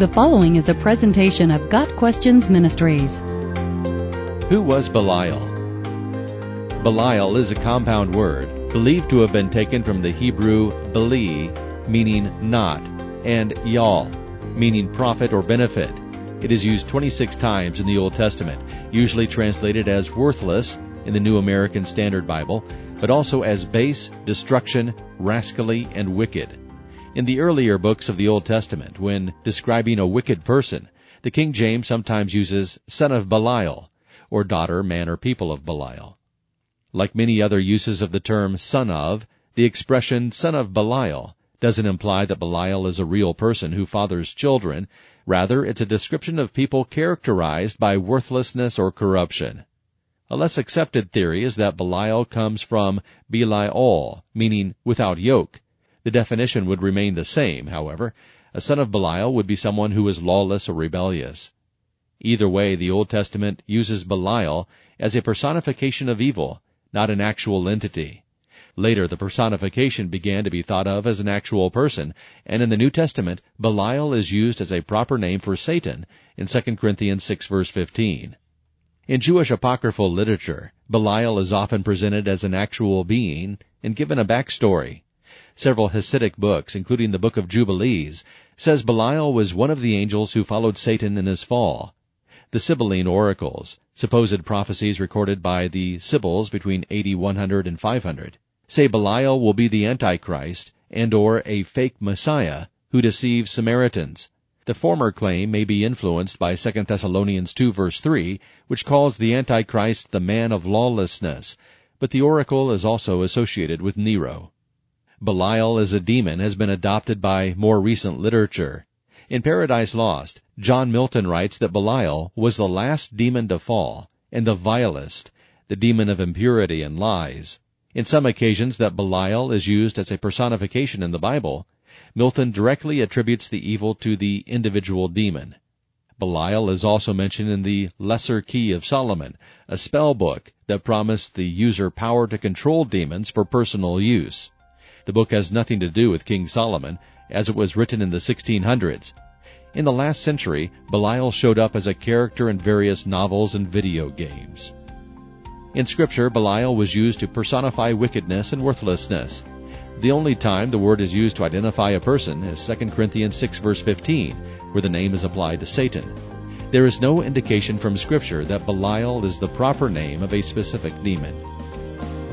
The following is a presentation of Got Questions Ministries. Who was Belial? Belial is a compound word believed to have been taken from the Hebrew beli, meaning not, and yal, meaning profit or benefit. It is used 26 times in the Old Testament, usually translated as worthless in the New American Standard Bible, but also as base, destruction, rascally, and wicked. In the earlier books of the Old Testament, when describing a wicked person, the King James sometimes uses son of Belial, or daughter, man, or people of Belial. Like many other uses of the term son of, the expression son of Belial doesn't imply that Belial is a real person who fathers children. Rather, it's a description of people characterized by worthlessness or corruption. A less accepted theory is that Belial comes from beli ol, meaning without yoke, the definition would remain the same, however. A son of Belial would be someone who is lawless or rebellious. Either way, the Old Testament uses Belial as a personification of evil, not an actual entity. Later, the personification began to be thought of as an actual person, and in the New Testament, Belial is used as a proper name for Satan in 2 Corinthians 6 verse 15. In Jewish apocryphal literature, Belial is often presented as an actual being and given a backstory several Hasidic books, including the Book of Jubilees, says Belial was one of the angels who followed Satan in his fall. The Sibylline oracles, supposed prophecies recorded by the Sibyls between AD 100 and 500, say Belial will be the Antichrist and or a fake Messiah who deceives Samaritans. The former claim may be influenced by 2 Thessalonians 2 verse 3, which calls the Antichrist the man of lawlessness, but the oracle is also associated with Nero. Belial as a demon has been adopted by more recent literature. In Paradise Lost, John Milton writes that Belial was the last demon to fall, and the vilest, the demon of impurity and lies. In some occasions that Belial is used as a personification in the Bible, Milton directly attributes the evil to the individual demon. Belial is also mentioned in the Lesser Key of Solomon, a spell book that promised the user power to control demons for personal use. The book has nothing to do with King Solomon, as it was written in the 1600s. In the last century, Belial showed up as a character in various novels and video games. In Scripture, Belial was used to personify wickedness and worthlessness. The only time the word is used to identify a person is 2 Corinthians 6 verse 15, where the name is applied to Satan. There is no indication from Scripture that Belial is the proper name of a specific demon.